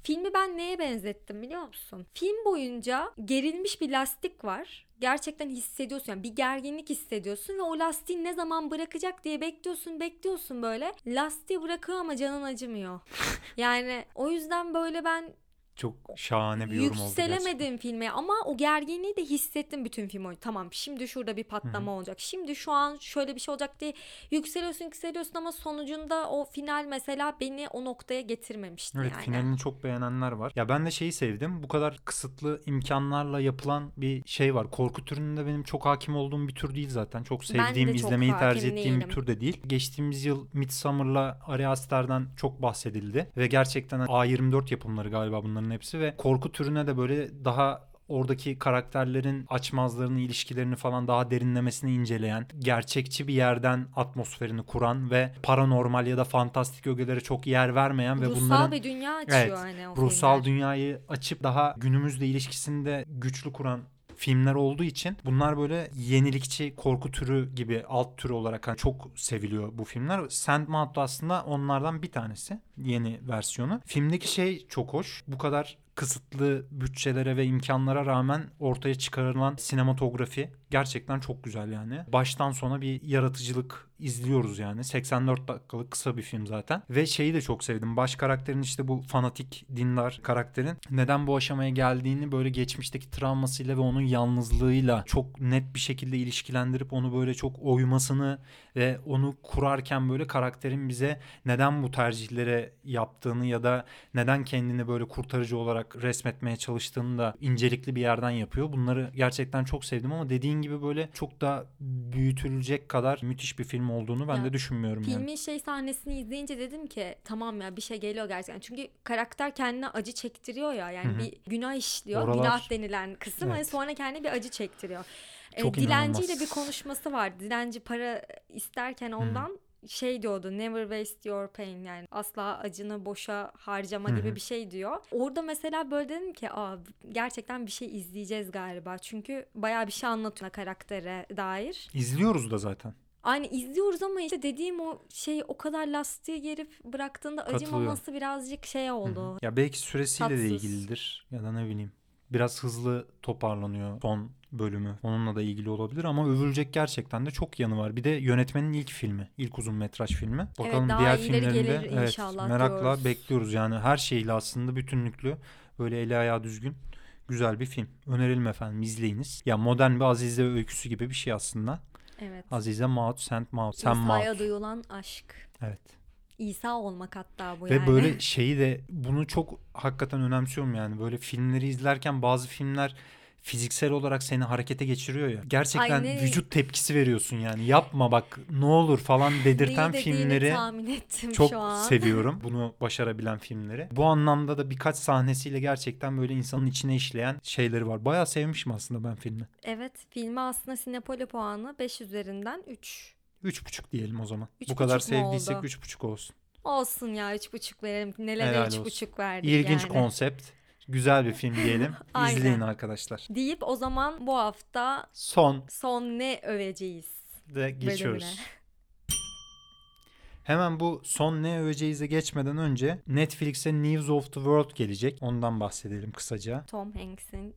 Filmi ben neye benzettim biliyor musun? Film boyunca gerilmiş bir lastik var. Gerçekten hissediyorsun yani bir gerginlik hissediyorsun ve o lastiği ne zaman bırakacak diye bekliyorsun bekliyorsun böyle. Lastiği bırakıyor ama canın acımıyor. yani o yüzden böyle ben Çok şahane bir yorum oldu. Yükselemedim filme ama o gerginliği de hissettim bütün film boyunca. Tamam şimdi şurada bir patlama olacak. Şimdi şu an şöyle bir şey olacak diye yükseliyorsun yükseliyorsun ama sonucunda o final mesela beni o noktaya getirmemişti Evet yani. finalini çok beğenenler var. Ya ben de şeyi sevdim. Bu kadar kısıtlı imkanlarla yapılan bir şey var. Korku türünde benim çok hakim olduğum bir tür değil zaten. Çok sevdiğim, çok izlemeyi tercih ettiğim bir tür de değil. Geçtiğimiz yıl Midsummer'la Ari Aster'den çok bahsedildi. Ve gerçekten A24 yapımları galiba bunların hepsi ve korku türüne de böyle daha oradaki karakterlerin açmazlarını, ilişkilerini falan daha derinlemesine inceleyen, gerçekçi bir yerden atmosferini kuran ve paranormal ya da fantastik ögelere çok yer vermeyen ve Ruhsal bunların bir dünya açıyor Evet, hani o ruhsal filmler. dünyayı açıp daha günümüzle ilişkisini de güçlü kuran filmler olduğu için bunlar böyle yenilikçi korku türü gibi alt türü olarak hani çok seviliyor bu filmler. Sandman da aslında onlardan bir tanesi yeni versiyonu. Filmdeki şey çok hoş. Bu kadar kısıtlı bütçelere ve imkanlara rağmen ortaya çıkarılan sinematografi gerçekten çok güzel yani. Baştan sona bir yaratıcılık izliyoruz yani. 84 dakikalık kısa bir film zaten. Ve şeyi de çok sevdim. Baş karakterin işte bu fanatik dindar karakterin neden bu aşamaya geldiğini böyle geçmişteki travmasıyla ve onun yalnızlığıyla çok net bir şekilde ilişkilendirip onu böyle çok oymasını ve onu kurarken böyle karakterin bize neden bu tercihlere yaptığını ya da neden kendini böyle kurtarıcı olarak resmetmeye çalıştığını da incelikli bir yerden yapıyor. Bunları gerçekten çok sevdim ama dediğin gibi böyle çok da büyütülecek kadar müthiş bir film olduğunu ben Ya, de düşünmüyorum yani. Filmin şey sahnesini izleyince dedim ki tamam ya bir şey geliyor gerçekten. Çünkü karakter kendine acı çektiriyor ya. Yani Hı hı. bir günah işliyor. Oralar- Günah denilen kısım Evet. hani sonra kendine bir acı çektiriyor. E, Çok dilenciyle inanılmaz. bir konuşması var. Dilenci para isterken ondan şey diyordu never waste your pain yani asla acını boşa harcama Hı gibi bir şey diyor. Orada mesela böyle dedim ki Aa, gerçekten bir şey izleyeceğiz galiba. Çünkü bayağı bir şey anlatıyor karaktere dair. İzliyoruz da zaten. Aynı izliyoruz ama işte dediğim o şey o kadar lastiği gerip bıraktığında acımaması birazcık şey oldu. Ya belki süresiyle de Tatsız. ilgilidir ya da ne bileyim. Biraz hızlı toparlanıyor son bölümü. Onunla da ilgili olabilir ama övülecek gerçekten de çok yanı var. Bir de yönetmenin ilk filmi, ilk uzun metraj filmi. Bakalım daha diğer filmlerinde evet, merakla diyoruz. bekliyoruz. Yani her şeyle aslında bütünlüklü böyle eli ayağı düzgün güzel bir film. Önerelim efendim izleyiniz. Ya modern bir Azize öyküsü gibi bir şey aslında. Evet. Azize Maud, Saint Maud. Sen İsa'ya Maud. duyulan aşk. Evet. İsa olmak hatta bu Ve yani. böyle şeyi de bunu çok hakikaten önemsiyorum yani. Böyle filmleri izlerken bazı filmler fiziksel olarak seni harekete geçiriyor ya. Gerçekten Ay ne- vücut tepkisi veriyorsun yani. Yapma bak ne olur falan dedirten Neyi filmleri tahmin ettim çok şu an. seviyorum. Bunu başarabilen filmleri. Bu anlamda da birkaç sahnesiyle gerçekten böyle insanın içine işleyen şeyleri var. Bayağı sevmişim aslında ben filmi. Evet filmi aslında Sinepoli puanı 5 üzerinden 3. 3,5 diyelim o zaman. Üç Bu kadar buçuk sevdiysek oldu? 3,5 olsun. Olsun ya 3,5 verelim. Nelere Helal 3,5 verdik İlginç yani. konsept. Güzel bir film diyelim. Aynen. İzleyin arkadaşlar. Deyip o zaman bu hafta Son son ne öveceğiz? de geçiyoruz. Bölümüne. Hemen bu son ne öveceğize geçmeden önce Netflix'e News of the World gelecek. Ondan bahsedelim kısaca. Tom Hanks'in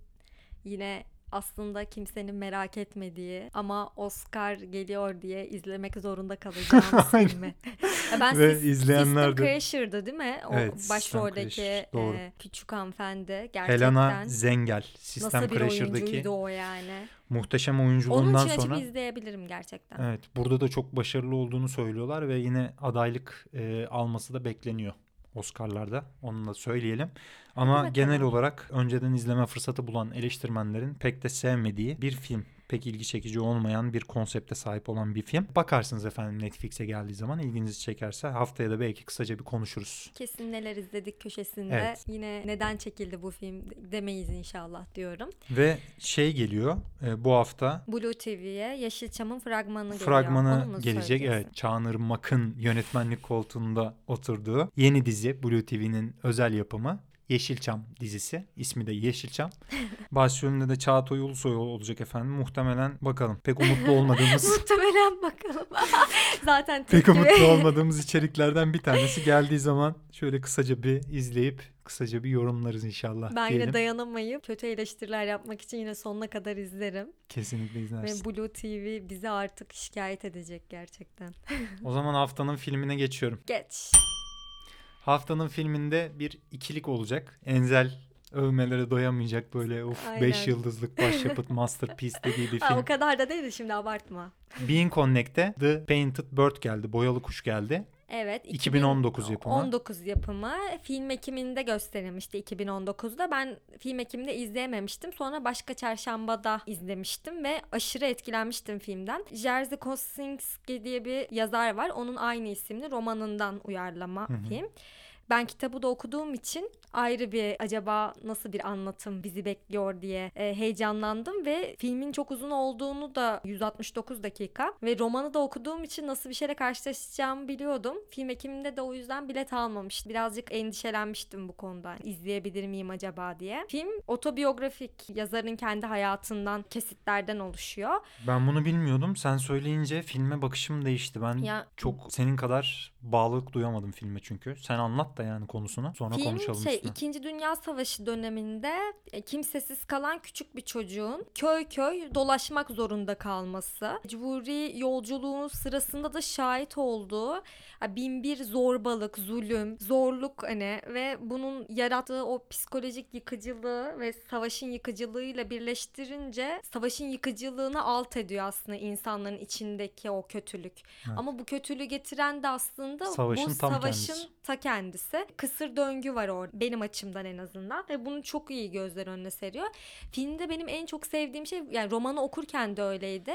yine aslında kimsenin merak etmediği ama Oscar geliyor diye izlemek zorunda kalacağımız filmi. Ben Ve Sys- izleyenler System Crasher'dı değil mi? O Evet, başroldeki e, küçük hanımefendi gerçekten Helena Zengel. System nasıl bir Crasher'daki oyuncuydu o yani. muhteşem Onun oyunculuğundan için sonra. açıp izleyebilirim gerçekten. Evet, burada da çok başarılı olduğunu söylüyorlar ve yine adaylık e, alması da bekleniyor Oscar'larda. Onu da söyleyelim. Ama genel olarak önceden izleme fırsatı bulan eleştirmenlerin pek de sevmediği bir film. Pek ilgi çekici olmayan bir konsepte sahip olan bir film. Bakarsınız efendim Netflix'e geldiği zaman ilginizi çekerse haftaya da belki kısaca bir konuşuruz. Kesin neler izledik köşesinde. Evet. Yine neden çekildi bu film demeyiz inşallah diyorum. Ve şey geliyor e, bu hafta Blue TV'ye Yeşilçam'ın fragmanı geliyor. Fragmanı gelecek. Evet, Çağnır Mak'ın yönetmenlik koltuğunda oturduğu yeni dizi Blue TV'nin özel yapımı Yeşilçam dizisi. İsmi de Yeşilçam. Başrolünde de Çağatay Ulusoy olacak efendim. Muhtemelen bakalım. Pek umutlu olmadığımız Muhtemelen bakalım. Zaten pek umutlu olmadığımız içeriklerden bir tanesi geldiği zaman şöyle kısaca bir izleyip kısaca bir yorumlarız inşallah Ben diyelim. yine dayanamayıp kötü eleştiriler yapmak için yine sonuna kadar izlerim. Kesinlikle Ve izlersin. Blue TV bizi artık şikayet edecek gerçekten. O zaman haftanın filmine geçiyorum. Geç. Haftanın filminde bir ikilik olacak. Enzel övmelere doyamayacak böyle of Aynen. 5 yıldızlık başyapıt masterpiece dediği bir Ha, film. o kadar da değildi şimdi abartma. Being Connect'te The Painted Bird geldi. Boyalı Kuş geldi. Evet. 2019 yapımı. 19 yapımı. Film ekiminde gösterilmişti 2019'da. Ben film ekiminde izleyememiştim. Sonra başka çarşambada izlemiştim ve aşırı etkilenmiştim filmden. Jerzy Kosinski diye bir yazar var. Onun aynı isimli romanından uyarlama Hı hı. film. Ben kitabı da okuduğum için ayrı bir acaba nasıl bir anlatım bizi bekliyor diye e, heyecanlandım ve filmin çok uzun olduğunu da 169 dakika ve romanı da okuduğum için nasıl bir şeyle karşılaşacağımı biliyordum. Film ekiminde de o yüzden bilet almamıştım. Birazcık endişelenmiştim bu konuda. İzleyebilir miyim acaba diye. Film otobiyografik yazarın kendi hayatından kesitlerden oluşuyor. Ben bunu bilmiyordum. Sen söyleyince filme bakışım değişti. Ben Ya çok senin kadar bağlılık duyamadım filme çünkü. Sen anlat da yani konusunu. Sonra Film konuşalım şey 2. Dünya Savaşı döneminde e, kimsesiz kalan küçük bir çocuğun köy köy dolaşmak zorunda kalması. Mecburi yolculuğun sırasında da şahit olduğu bin bir zorbalık, zulüm, zorluk hani ve bunun yarattığı o psikolojik yıkıcılığı ve savaşın yıkıcılığıyla birleştirince savaşın yıkıcılığını alt ediyor aslında insanların içindeki o kötülük. Evet. Ama bu kötülüğü getiren de aslında Savaşın bu savaşın kendisi. ta kendisi. Kısır döngü var orada benim açımdan en azından ve bunu çok iyi gözler önüne seriyor. Filmde benim en çok sevdiğim şey yani romanı okurken de öyleydi.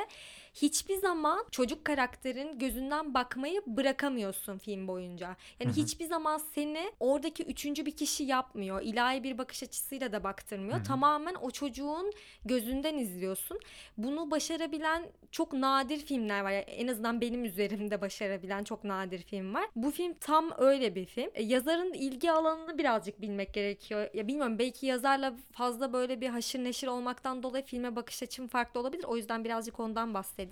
Hiçbir zaman çocuk karakterin gözünden bakmayı bırakamıyorsun film boyunca. Yani Hı hı. hiçbir zaman seni oradaki üçüncü bir kişi yapmıyor. İlahi bir bakış açısıyla da baktırmıyor. Hı hı. Tamamen o çocuğun gözünden izliyorsun. Bunu başarabilen çok nadir filmler var. Yani en azından benim üzerimde başarabilen çok nadir film var. Bu film tam öyle bir film. E, yazarın ilgi alanını birazcık bilmek gerekiyor. Ya bilmiyorum belki yazarla fazla böyle bir haşır neşir olmaktan dolayı filme bakış açım farklı olabilir. O yüzden birazcık ondan bahsedeyim.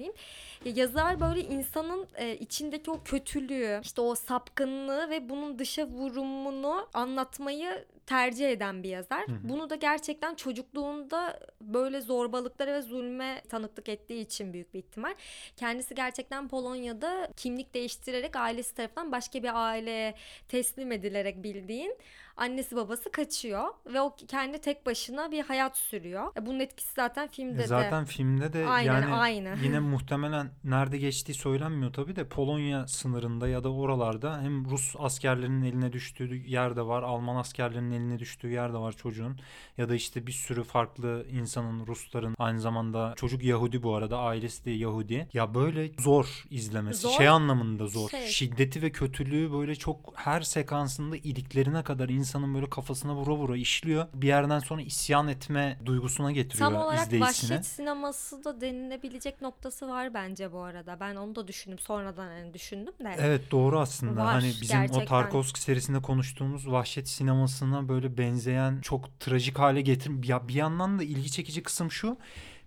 Ya yazar böyle insanın e, içindeki o kötülüğü, işte o sapkınlığı ve bunun dışa vurumunu anlatmayı tercih eden bir yazar. Hı hı. Bunu da gerçekten çocukluğunda böyle zorbalıklara ve zulme tanıklık ettiği için büyük bir ihtimal. Kendisi gerçekten Polonya'da kimlik değiştirerek ailesi tarafından başka bir aileye teslim edilerek bildiğin annesi babası kaçıyor ve o kendi tek başına bir hayat sürüyor. E, Bunun etkisi zaten filmde de. E Zaten filmde de Aynen, yani aynı. yine muhtemelen nerede geçtiği söylenmiyor tabii de Polonya sınırında ya da oralarda hem Rus askerlerinin eline düştüğü yer de var, Alman askerlerinin eline düştüğü yer de var çocuğun ya da işte bir sürü farklı insanın Rusların aynı zamanda çocuk Yahudi bu arada ailesi de Yahudi. Ya böyle zor izlemesi. Zor. Şey anlamında zor. Şey. Şiddeti ve kötülüğü böyle çok her sekansında iliklerine kadar insanın böyle kafasına vura vura işliyor. Bir yerden sonra isyan etme duygusuna getiriyor Tam olarak izleyicisine. vahşet sineması da denilebilecek noktası var bence bu arada. Ben onu da düşündüm. Sonradan hani düşündüm de. Evet doğru aslında. Var, hani bizim o gerçekten. Tarkovski serisinde konuştuğumuz vahşet sinemasına böyle benzeyen çok trajik hale getir ya bir yandan da ilgi çekici kısım şu.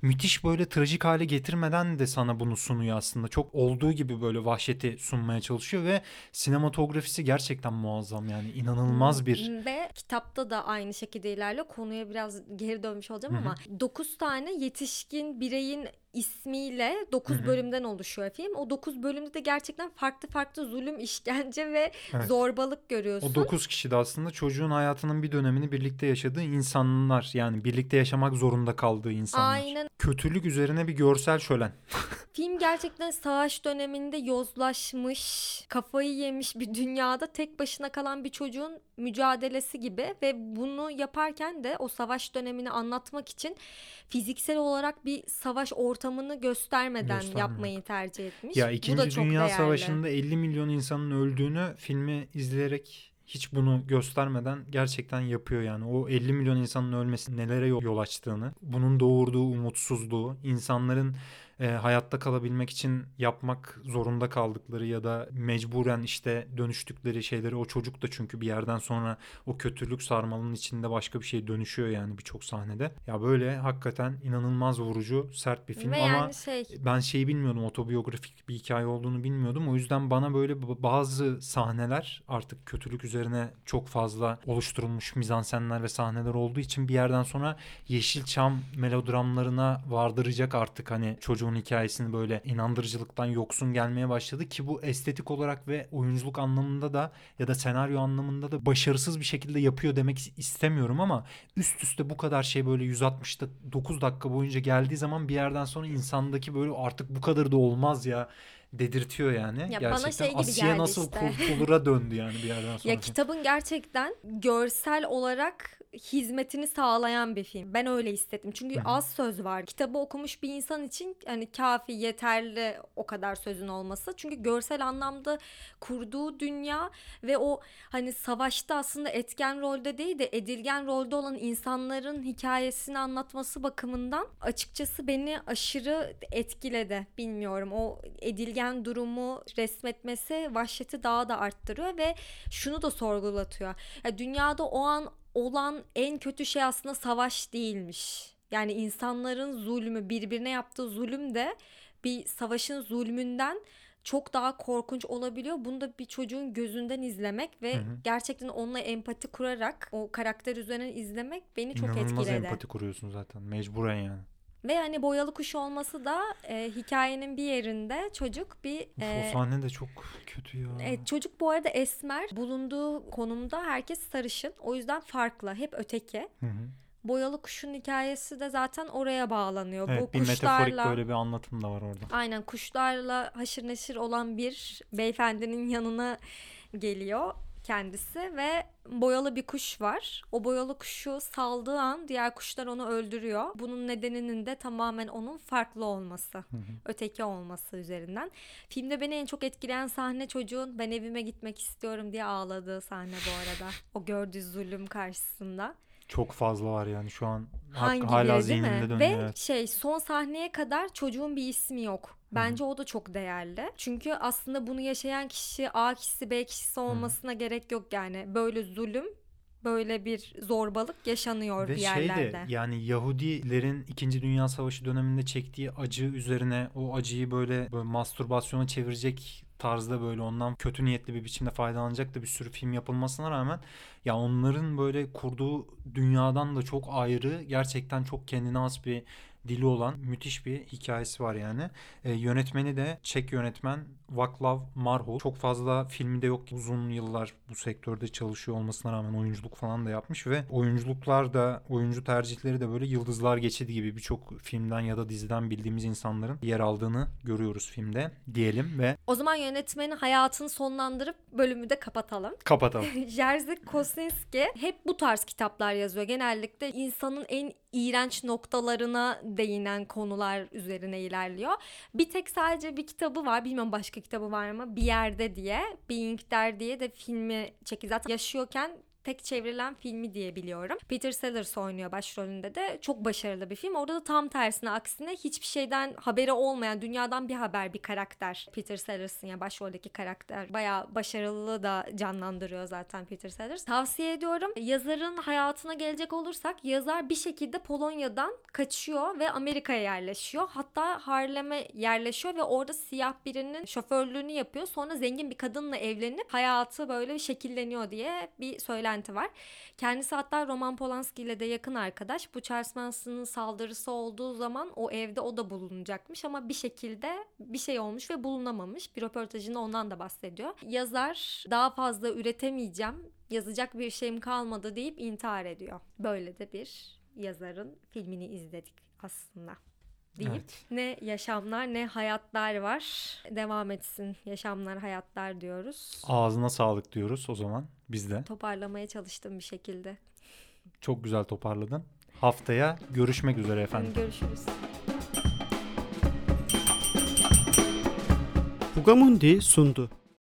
Müthiş böyle trajik hale getirmeden de sana bunu sunuyor aslında. Çok olduğu gibi böyle vahşeti sunmaya çalışıyor ve sinematografisi gerçekten muazzam yani inanılmaz bir Hmm, Ve kitapta da aynı şekilde ilerliyor. Konuya biraz geri dönmüş olacağım Hı hı. ama 9 tane yetişkin bireyin ismiyle 9 Hı hı. bölümden oluşuyor film. O 9 bölümde de gerçekten farklı farklı zulüm, işkence ve Evet. zorbalık görüyorsun. O 9 kişi de aslında çocuğun hayatının bir dönemini birlikte yaşadığı insanlar. Yani birlikte yaşamak zorunda kaldığı insanlar. Aynen. Kötülük üzerine bir görsel şölen. Film gerçekten savaş döneminde yozlaşmış, kafayı yemiş bir dünyada tek başına kalan bir çocuğun mücadelesi gibi ve bunu yaparken de o savaş dönemini anlatmak için fiziksel olarak bir savaş ortamını göstermeden Göstermemek. yapmayı tercih etmiş. Ya Bu da 2. çok Dünya değerli. Savaşı'nda 50 milyon insanın öldüğünü filmi izleyerek hiç bunu göstermeden gerçekten yapıyor yani. O 50 milyon insanın ölmesi nelere yol açtığını, bunun doğurduğu umutsuzluğu, insanların e, hayatta kalabilmek için yapmak zorunda kaldıkları ya da mecburen işte dönüştükleri şeyleri o çocuk da çünkü bir yerden sonra o kötülük sarmalının içinde başka bir şey dönüşüyor yani birçok sahnede. Ya böyle hakikaten inanılmaz vurucu, sert bir film Ve ama yani şey ben şeyi bilmiyordum otobiyografik bir hikaye olduğunu bilmiyordum. O yüzden bana böyle bazı sahneler artık kötülük üzerine çok fazla oluşturulmuş mizansenler ve sahneler olduğu için bir yerden sonra Yeşilçam melodramlarına vardıracak artık hani çocuğun hikayesini böyle inandırıcılıktan yoksun gelmeye başladı ki bu estetik olarak ve oyunculuk anlamında da ya da senaryo anlamında da başarısız bir şekilde yapıyor demek istemiyorum ama üst üste bu kadar şey böyle 160'da 9 dakika boyunca geldiği zaman bir yerden sonra insandaki böyle artık bu kadar da olmaz ya dedirtiyor yani. bana gerçekten şey gibi Asiye geldi nasıl işte. kultura döndü yani bir yerden sonra. Ya kitabın gerçekten görsel olarak hizmetini sağlayan bir film. Ben öyle hissettim. Çünkü Hı hı. az söz var. Kitabı okumuş bir insan için hani kafi, yeterli o kadar sözün olması. Çünkü görsel anlamda kurduğu dünya ve o hani savaşta aslında etken rolde değil de edilgen rolde olan insanların hikayesini anlatması bakımından açıkçası beni aşırı etkiledi. Bilmiyorum o edilgen durumu resmetmesi vahşeti daha da arttırıyor ve şunu da sorgulatıyor. Ya dünyada o an olan en kötü şey aslında savaş değilmiş. Yani insanların zulmü, birbirine yaptığı zulüm de bir savaşın zulmünden çok daha korkunç olabiliyor. Bunu da bir çocuğun gözünden izlemek ve Hı hı. gerçekten onunla empati kurarak o karakter üzerinden izlemek beni çok İnanılmaz etkiledi. empati kuruyorsun zaten mecburen yani. Ve hani boyalı kuş olması da e, hikayenin bir yerinde çocuk bir e, o sahne de çok kötü ya. Evet, çocuk bu arada esmer. Bulunduğu konumda herkes sarışın. O yüzden farklı. Hep öteki. Hı hı. Boyalı kuşun hikayesi de zaten oraya bağlanıyor. Evet, bu bir metaforik kuşlarla böyle bir anlatım da var orada. aynen kuşlarla haşır neşir olan bir beyefendinin yanına geliyor kendisi ve boyalı bir kuş var. O boyalı kuşu saldığı an diğer kuşlar onu öldürüyor. Bunun nedeninin de tamamen onun farklı olması, Hı hı. öteki olması üzerinden. Filmde beni en çok etkileyen sahne çocuğun ben evime gitmek istiyorum diye ağladığı sahne bu arada. O gördüğü zulüm karşısında. Çok fazla var yani şu an Hangileri hala zihnimde dönüyor. Ve evet. şey son sahneye kadar çocuğun bir ismi yok. Bence o da çok değerli. Çünkü aslında bunu yaşayan kişi A kişisi B kişisi olmasına gerek yok yani. Böyle zulüm, böyle bir zorbalık yaşanıyor Ve bir şey yerlerde. de yani Yahudilerin 2. Dünya Savaşı döneminde çektiği acı üzerine o acıyı böyle, böyle mastürbasyona çevirecek tarzda böyle ondan kötü niyetli bir biçimde faydalanacak da bir sürü film yapılmasına rağmen ya onların böyle kurduğu dünyadan da çok ayrı gerçekten çok kendine has bir dili olan müthiş bir hikayesi var yani. E, yönetmeni de Çek yönetmen Vaclav Marhul. Çok fazla filmi de yok. Uzun yıllar bu sektörde çalışıyor olmasına rağmen oyunculuk falan da yapmış ve oyunculuklar da oyuncu tercihleri de böyle yıldızlar geçidi gibi birçok filmden ya da diziden bildiğimiz insanların yer aldığını görüyoruz filmde diyelim ve O zaman yönetmenin hayatını sonlandırıp bölümü de kapatalım. kapatalım. Jerzy Kosinski hep bu tarz kitaplar yazıyor. Genellikle insanın en iğrenç noktalarına değinen konular üzerine ilerliyor. Bir tek sadece bir kitabı var. Bilmiyorum başka kitabı var mı? Bir yerde diye. Being There diye de filmi çekildi. Zaten yaşıyorken tek çevrilen filmi diye biliyorum. Peter Sellers oynuyor başrolünde de. Çok başarılı bir film. Orada da tam tersine aksine hiçbir şeyden haberi olmayan, dünyadan bir haber bir karakter. Peter Sellers'ın ya başroldeki karakter. Bayağı başarılı da canlandırıyor zaten Peter Sellers. Tavsiye ediyorum. Yazarın hayatına gelecek olursak yazar bir şekilde Polonya'dan kaçıyor ve Amerika'ya yerleşiyor. Hatta Harlem'e yerleşiyor ve orada siyah birinin şoförlüğünü yapıyor. Sonra zengin bir kadınla evlenip hayatı böyle şekilleniyor diye bir söylenti var. Kendisi hatta Roman Polanski ile de yakın arkadaş. Bu Charles Manson'ın saldırısı olduğu zaman o evde o da bulunacakmış ama bir şekilde bir şey olmuş ve bulunamamış. Bir röportajında ondan da bahsediyor. Yazar daha fazla üretemeyeceğim, yazacak bir şeyim kalmadı deyip intihar ediyor. Böyle de bir yazarın filmini izledik aslında. Deyip Evet. ne yaşamlar ne hayatlar var. Devam etsin yaşamlar hayatlar diyoruz. Ağzına sağlık diyoruz o zaman biz de. Toparlamaya çalıştım bir şekilde. Çok güzel toparladın. Haftaya görüşmek üzere efendim. Görüşürüz. Fugamundi sundu.